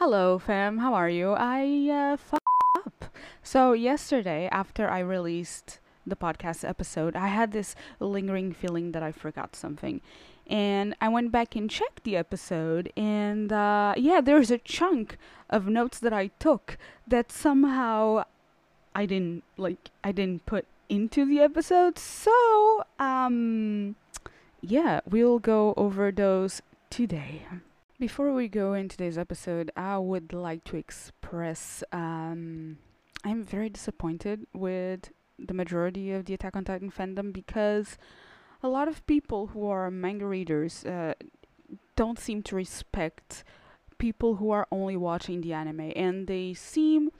Hello, fam. How are you? I uh, fucked up. So yesterday, after I released the podcast episode, I had this lingering feeling that I forgot something, and I went back and checked the episode, and uh, yeah, there's a chunk of notes that I took that somehow I didn't like. I didn't put into the episode. So, um, yeah, we'll go over those today. Before we go in today's episode, I would like to express um, I'm very disappointed with the majority of the Attack on Titan fandom because a lot of people who are manga readers uh, don't seem to respect people who are only watching the anime and they seem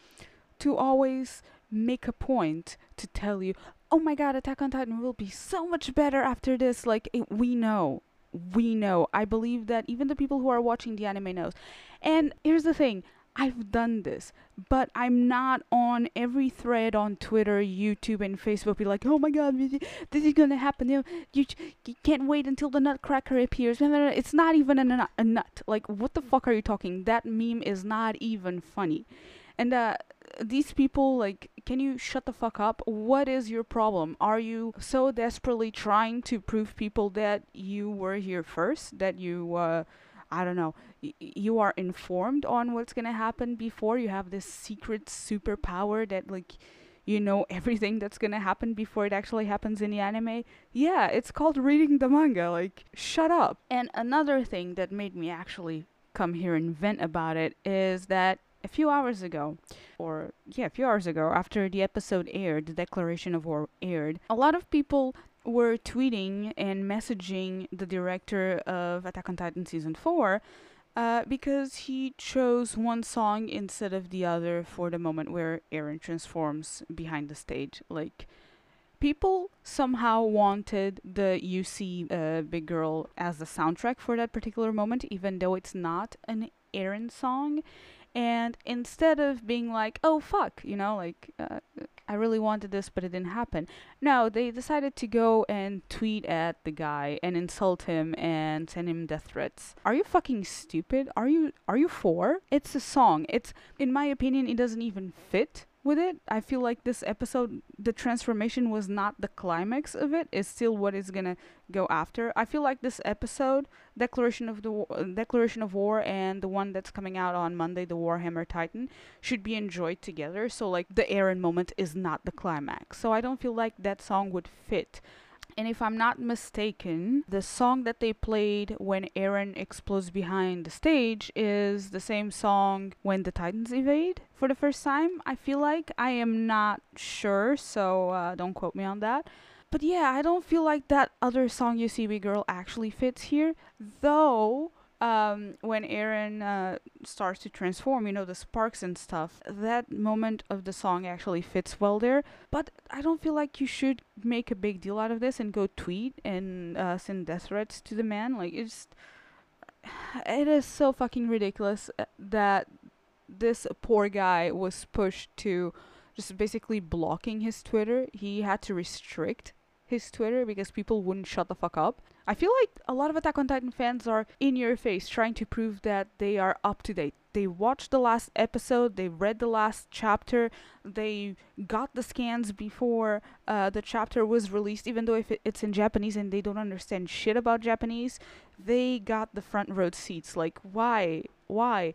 to always make a point to tell you, oh my god, Attack on Titan will be so much better after this. Like, it, we know. We know. I believe that even the people who are watching the anime knows. And here's the thing. I've done this, but I'm not on every thread on Twitter, YouTube, and Facebook. Be like, oh my god, this is gonna happen. You, you, you can't wait until the Nutcracker appears. It's not even a nut, a nut. Like, what the fuck are you talking? That meme is not even funny. And uh, these people like can you shut the fuck up? What is your problem? Are you so desperately trying to prove people that you were here first that you uh i don't know y- you are informed on what's gonna happen before? You have this secret superpower that like you know everything that's gonna happen before it actually happens in the anime? Yeah it's called reading the manga like shut up. And another thing that made me actually come here and vent about it is that a few hours ago, or yeah, a few hours ago, after the episode aired, the Declaration of War aired, a lot of people were tweeting and messaging the director of Attack on Titan season four. Uh, because he chose one song instead of the other for the moment where Eren transforms behind the stage. Like, people somehow wanted the UC uh, Big Girl as the soundtrack for that particular moment, even though it's not an Eren song and instead of being like oh fuck you know like uh, i really wanted this but it didn't happen no they decided to go and tweet at the guy and insult him and send him death threats. Are you fucking stupid? Are you are you four it's a song. It's in my opinion it doesn't even fit with it. I feel like this episode, the transformation was not the climax of it. It's still what is gonna go after. I feel like this episode, Declaration of the Declaration of War, and the one that's coming out on Monday, the Warhammer Titan, should be enjoyed together. So like the Eren moment is not the climax. So I don't feel like that song would fit. And if I'm not mistaken, the song that they played when Eren explodes behind the stage is the same song when the Titans invade for the first time. I feel like I am not sure, so uh, don't quote me on that. But yeah, I don't feel like that other song YouSeeBIGGIRL actually fits here, though um, when Eren uh, starts to transform, you know, the sparks and stuff, that moment of the song actually fits well there. But I don't feel like you should make a big deal out of this and go tweet and uh, send death threats to the man. Like, it's. It is so fucking ridiculous uh, that this poor guy was pushed to just basically blocking his Twitter. He had to restrict his Twitter because people wouldn't shut the fuck up. I feel like a lot of Attack on Titan fans are in your face trying to prove that they are up to date. They watched the last episode, they read the last chapter, they got the scans before uh, the chapter was released, even though if it's in Japanese and they don't understand shit about Japanese, they got the front row seats. Like, why? Why?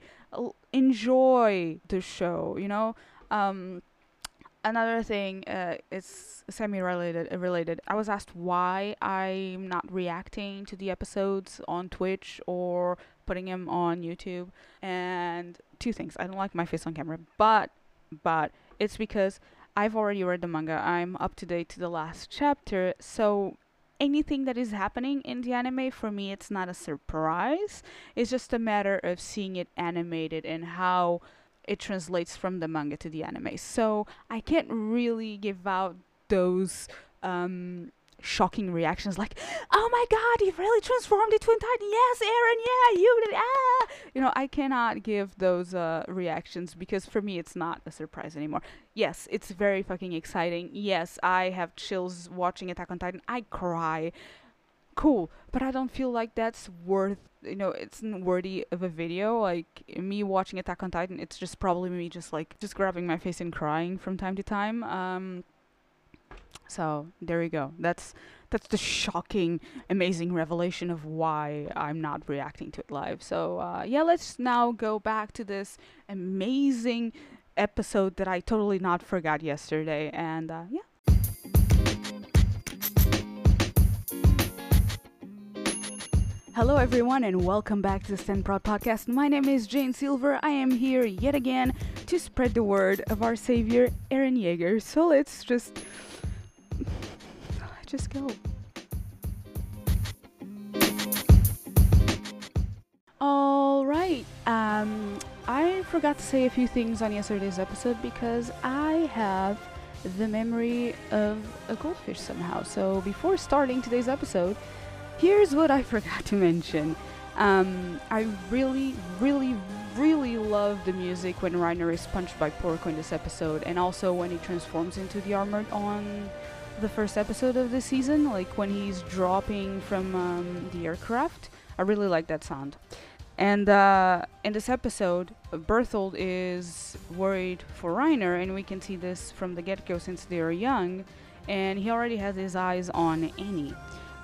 enjoy the show, you know? Um, another thing uh, is semi-related related. I was asked why i'm not reacting to the episodes on twitch or putting them on youtube and two things. I don't like my face on camera but but it's because i've already read the manga. I'm up to date to the last chapter. So anything that is happening in the anime for me it's not a surprise. It's just a matter of seeing it animated and how it translates from the manga to the anime. So I can't really give out those um, shocking reactions like, "Oh my God, you've really transformed into a Titan! Yes, Eren, yeah, you did! Ah!" You know, I cannot give those uh, reactions because for me, it's not a surprise anymore. Yes, it's very fucking exciting. Yes, I have chills watching Attack on Titan. I cry cool, but I don't feel like that's worth you know it's worthy of a video like me watching attack on titan it's just probably me just like just grabbing my face and crying from time to time um so there you go. That's that's the shocking amazing revelation of why i'm not reacting to it live. So uh, yeah let's now go back to this amazing episode that i totally not forgot yesterday and uh, yeah Hello, everyone, and welcome back to the Stand Proud podcast. My name is Jane Silver. I am here yet again to spread the word of our savior, Eren Yeager. So let's just. just go. All right. Um, I forgot to say a few things on yesterday's episode because I have the memory of a goldfish somehow. So before starting today's episode, Here's what I forgot to mention. Um, I really, really, really love the music when Reiner is punched by Porco in this episode, and also when he transforms into the armored on the first episode of the season, like when he's dropping from um, the aircraft. I really like that sound. And uh, in this episode, Bertholdt is worried for Reiner, and we can see this from the get go since they are young, and he already has his eyes on Annie.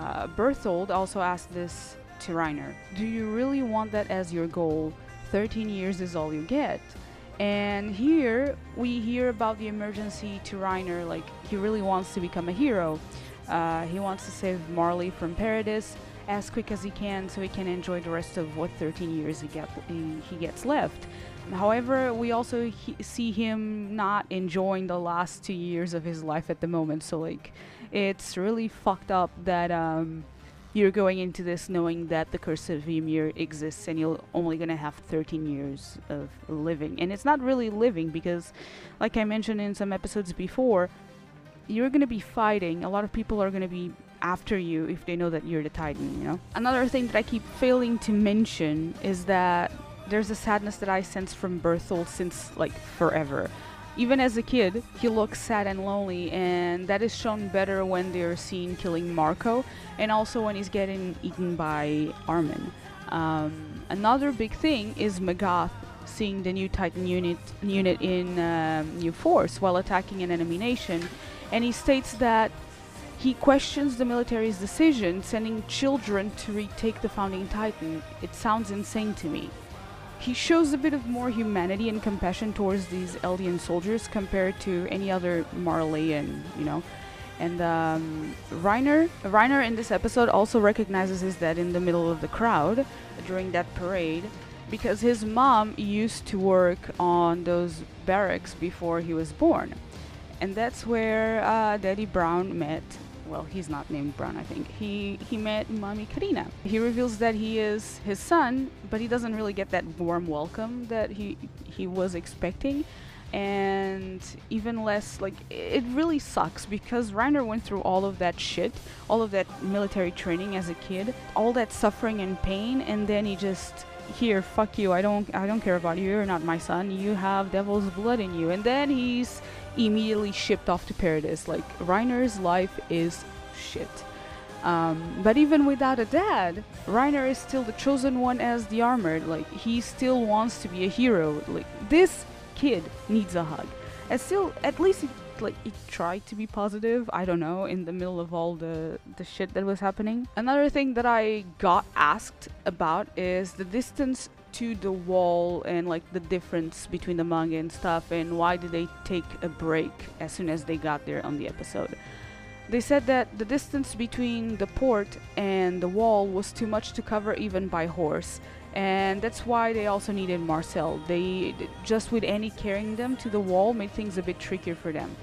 Uh, Bertholdt also asked this to Reiner Do you really want that as your goal? 13 years is all you get. And here we hear about the emergency to Reiner, like he really wants to become a hero. Uh, he wants to save Marley from Paradis as quick as he can so he can enjoy the rest of what 13 years he, get, he gets left. However, we also he- see him not enjoying the last two years of his life at the moment. So, like, it's really fucked up that um, you're going into this knowing that the curse of Ymir exists and you're only gonna have 13 years of living. And it's not really living because, like I mentioned in some episodes before, you're gonna be fighting. A lot of people are gonna be after you if they know that you're the Titan, you know? Another thing that I keep failing to mention is that there's a sadness that I sense from Bertholdt since like forever. Even as a kid, he looks sad and lonely, and that is shown better when they're seen killing Marco, and also when he's getting eaten by Armin. Um, another big thing is Magath seeing the new Titan unit unit in um, New Force while attacking an enemy nation, and he states that he questions the military's decision sending children to retake the founding Titan. It sounds insane to me he shows a bit of more humanity and compassion towards these Eldian soldiers compared to any other Marleyan, you know. And um, Reiner, Reiner in this episode also recognizes his dad in the middle of the crowd during that parade because his mom used to work on those barracks before he was born. And that's where uh, Daddy Brown met well, he's not named Brown, I think. He he met Mommy Karina. He reveals that he is his son, but he doesn't really get that warm welcome that he he was expecting. And even less, like, it really sucks because Reiner went through all of that shit, all of that military training as a kid, all that suffering and pain, and then he just here fuck you i don't i don't care about you you're not my son you have devil's blood in you and then he's immediately shipped off to Paradis. Like Reiner's life is shit. Um, but even without a dad, Reiner is still the chosen one as the armored. Like he still wants to be a hero. Like this kid needs a hug. And still, at least, he, like he tried to be positive. I don't know in the middle of all the the shit that was happening. Another thing that I got asked about is the distance to the wall and like the difference between the manga and stuff and why did they take a break as soon as they got there on the episode. They said that the distance between the port and the wall was too much to cover even by horse and that's why they also needed Marcel. They just with Annie carrying them to the wall made things a bit trickier for them.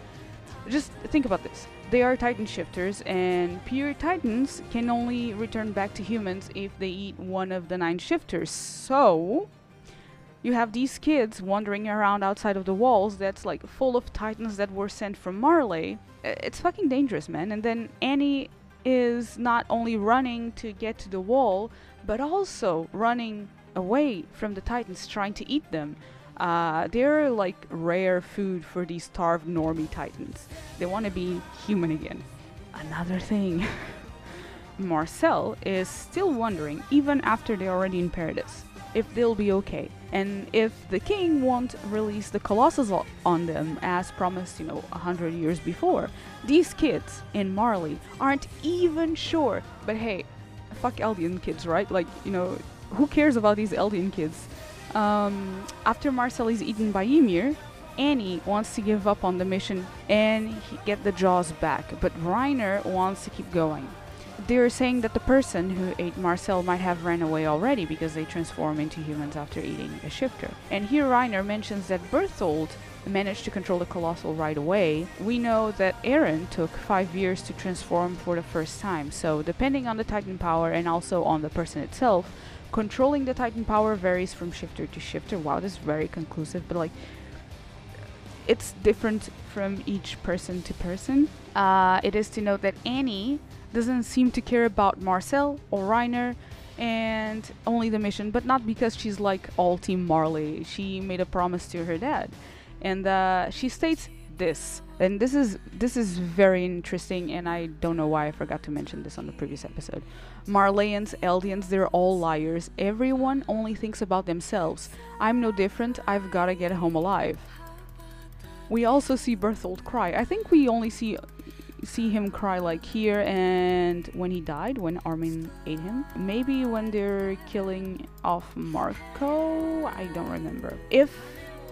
Just think about this. They are Titan shifters, and pure Titans can only return back to humans if they eat one of the nine shifters. So, you have these kids wandering around outside of the walls that's like full of Titans that were sent from Marley. It's fucking dangerous, man. And then Annie is not only running to get to the wall, but also running away from the Titans trying to eat them. Uh, they're like rare food for these starved normie titans. They want to be human again. Another thing. Marcel is still wondering, even after they're already in Paradis, if they'll be okay. And if the king won't release the Colossus on them as promised, you know, a hundred years before. These kids in Marley aren't even sure. But hey, fuck Eldian kids, right? Like, you know, who cares about these Eldian kids? Um, after Marcel is eaten by Ymir, Annie wants to give up on the mission and get the jaws back, but Reiner wants to keep going. They're saying that the person who ate Marcel might have ran away already because they transform into humans after eating a shifter. And here Reiner mentions that Bertholdt managed to control the Colossal right away. We know that Eren took five years to transform for the first time, so depending on the Titan power and also on the person itself, controlling the Titan power varies from shifter to shifter. Wow, this is very conclusive, but like it's different from each person to person. Uh, it is to note that Annie doesn't seem to care about Marcel or Reiner and only the mission, but not because she's like all Team Marley. She made a promise to her dad, and uh, she states this, and this is this is very interesting, and I don't know why I forgot to mention this on the previous episode. Marleyans, Eldians, they're all liars. Everyone only thinks about themselves. I'm no different. I've gotta get home alive. We also see Bertholdt cry. I think we only see see him cry like here and when he died, when Armin ate him. Maybe when they're killing off Marco. I don't remember. If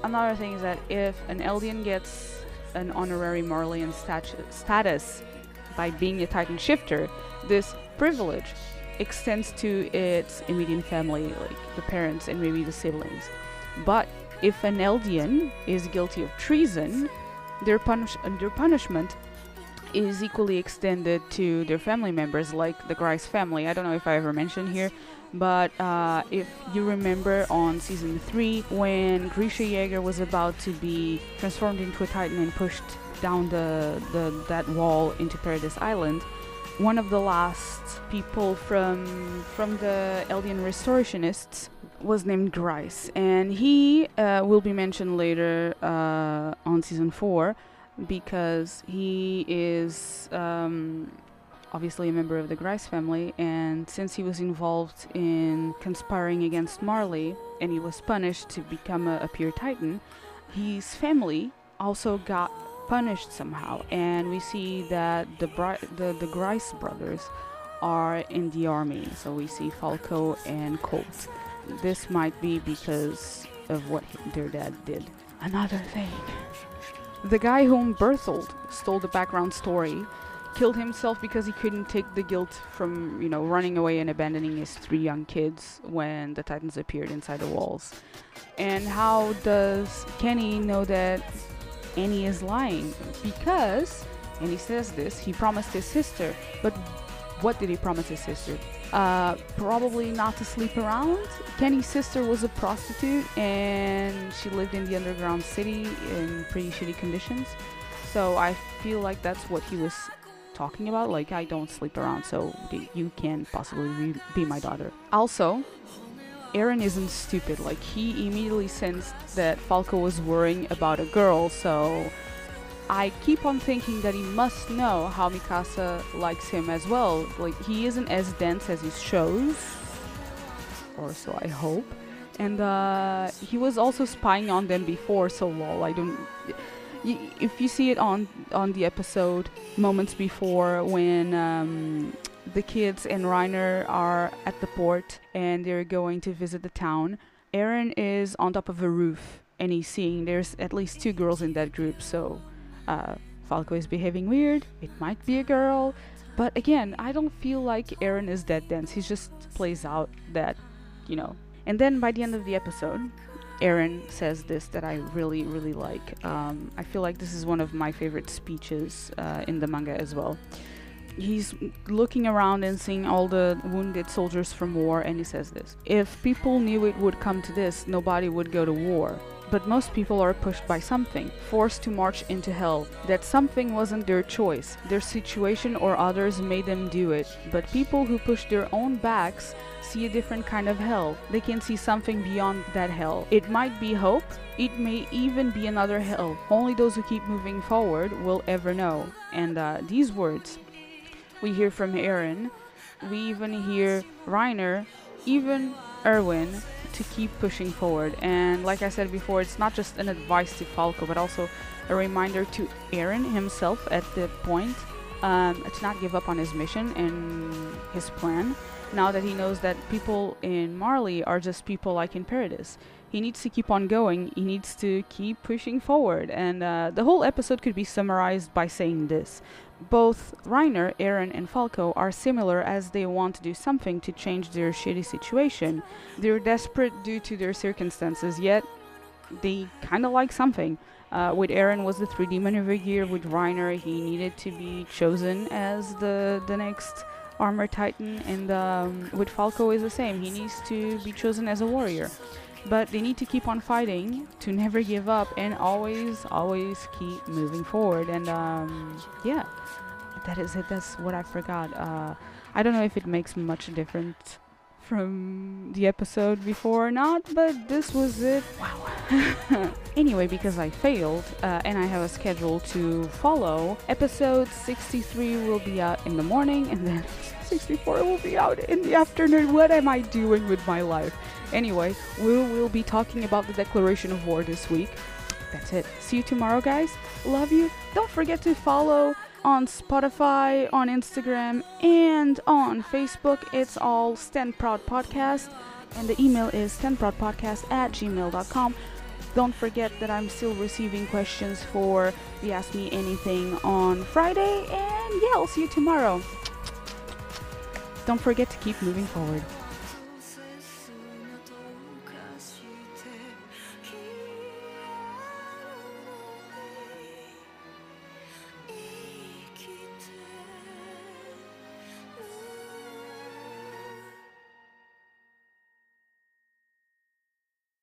another thing is that if an Eldian gets an honorary Marleyan statu- status by being a Titan shifter, this privilege extends to its immediate family, like the parents and maybe the siblings. But if an Eldian is guilty of treason, their, punish- their punishment is equally extended to their family members, like the Grice family. I don't know if I ever mentioned here, but uh, if you remember on season 3, when Grisha Jaeger was about to be transformed into a Titan and pushed down the, the that wall into Paradise Island, one of the last people from from the Eldian restorationists was named Grice, and he uh, will be mentioned later uh, on season four because he is um, obviously a member of the Grice family, and since he was involved in conspiring against Marley and he was punished to become a, a pure Titan, his family also got punished somehow, and we see that the Bri- the the Grice brothers are in the army. So we see Falco and Colt. This might be because of what their dad did. Another thing. The guy whom Bertholdt stole the background story killed himself because he couldn't take the guilt from, you know, running away and abandoning his three young kids when the Titans appeared inside the walls. And how does Kenny know that Annie is lying? Because, and he says this, he promised his sister, but what did he promise his sister? Uh, probably not to sleep around. Kenny's sister was a prostitute and she lived in the underground city in pretty shitty conditions. So I feel like that's what he was talking about. Like, I don't sleep around, so you can't possibly be my daughter. Also, Eren isn't stupid. Like, he immediately sensed that Falco was worrying about a girl, so I keep on thinking that he must know how Mikasa likes him as well. Like, he isn't as dense as he shows, or so I hope. And uh, he was also spying on them before, so lol. I don't. if you see it on on the episode moments before when um, the kids and Reiner are at the port and they're going to visit the town, Eren is on top of a roof and he's seeing there's at least two girls in that group, so uh, Falco is behaving weird. It might be a girl. But again, I don't feel like Eren is that dense. He just plays out that, you know. And then by the end of the episode, Eren says this that I really, really like. Um, I feel like this is one of my favorite speeches uh, in the manga as well. He's looking around and seeing all the wounded soldiers from war, and he says this If people knew it would come to this, nobody would go to war. But most people are pushed by something, forced to march into hell. That something wasn't their choice, their situation or others made them do it. But people who push their own backs see a different kind of hell. They can see something beyond that hell. It might be hope, it may even be another hell. Only those who keep moving forward will ever know. And uh, these words we hear from Eren, we even hear Reiner, even Erwin, to keep pushing forward. And like I said before, it's not just an advice to Falco, but also a reminder to Eren himself at the point um, to not give up on his mission and his plan. Now that he knows that people in Marley are just people like in Paradis, he needs to keep on going. He needs to keep pushing forward. And uh, the whole episode could be summarized by saying this. Both Reiner, Eren, and Falco are similar as they want to do something to change their shitty situation. They're desperate due to their circumstances, yet they kind of like something. Uh, with Eren was the 3D maneuver. With Reiner, he needed to be chosen as the the next armor titan, and um, with Falco is the same. He needs to be chosen as a warrior. But they need to keep on fighting to never give up and always, always keep moving forward. And um, yeah, that is it. That's what I forgot. Uh, I don't know if it makes much difference from the episode before or not, but this was it. Wow. anyway, because I failed uh, and I have a schedule to follow, episode 63 will be out in the morning and then 64 will be out in the afternoon. What am I doing with my life? Anyway, we will be talking about the declaration of war this week. That's it. See you tomorrow, guys. Love you. Don't forget to follow on Spotify, on Instagram, and on Facebook. It's all Stand Proud Podcast, and the email is standproudpodcast at gmail.com. Don't forget that I'm still receiving questions for the Ask Me Anything on Friday, and yeah, I'll see you tomorrow. Don't forget to keep moving forward.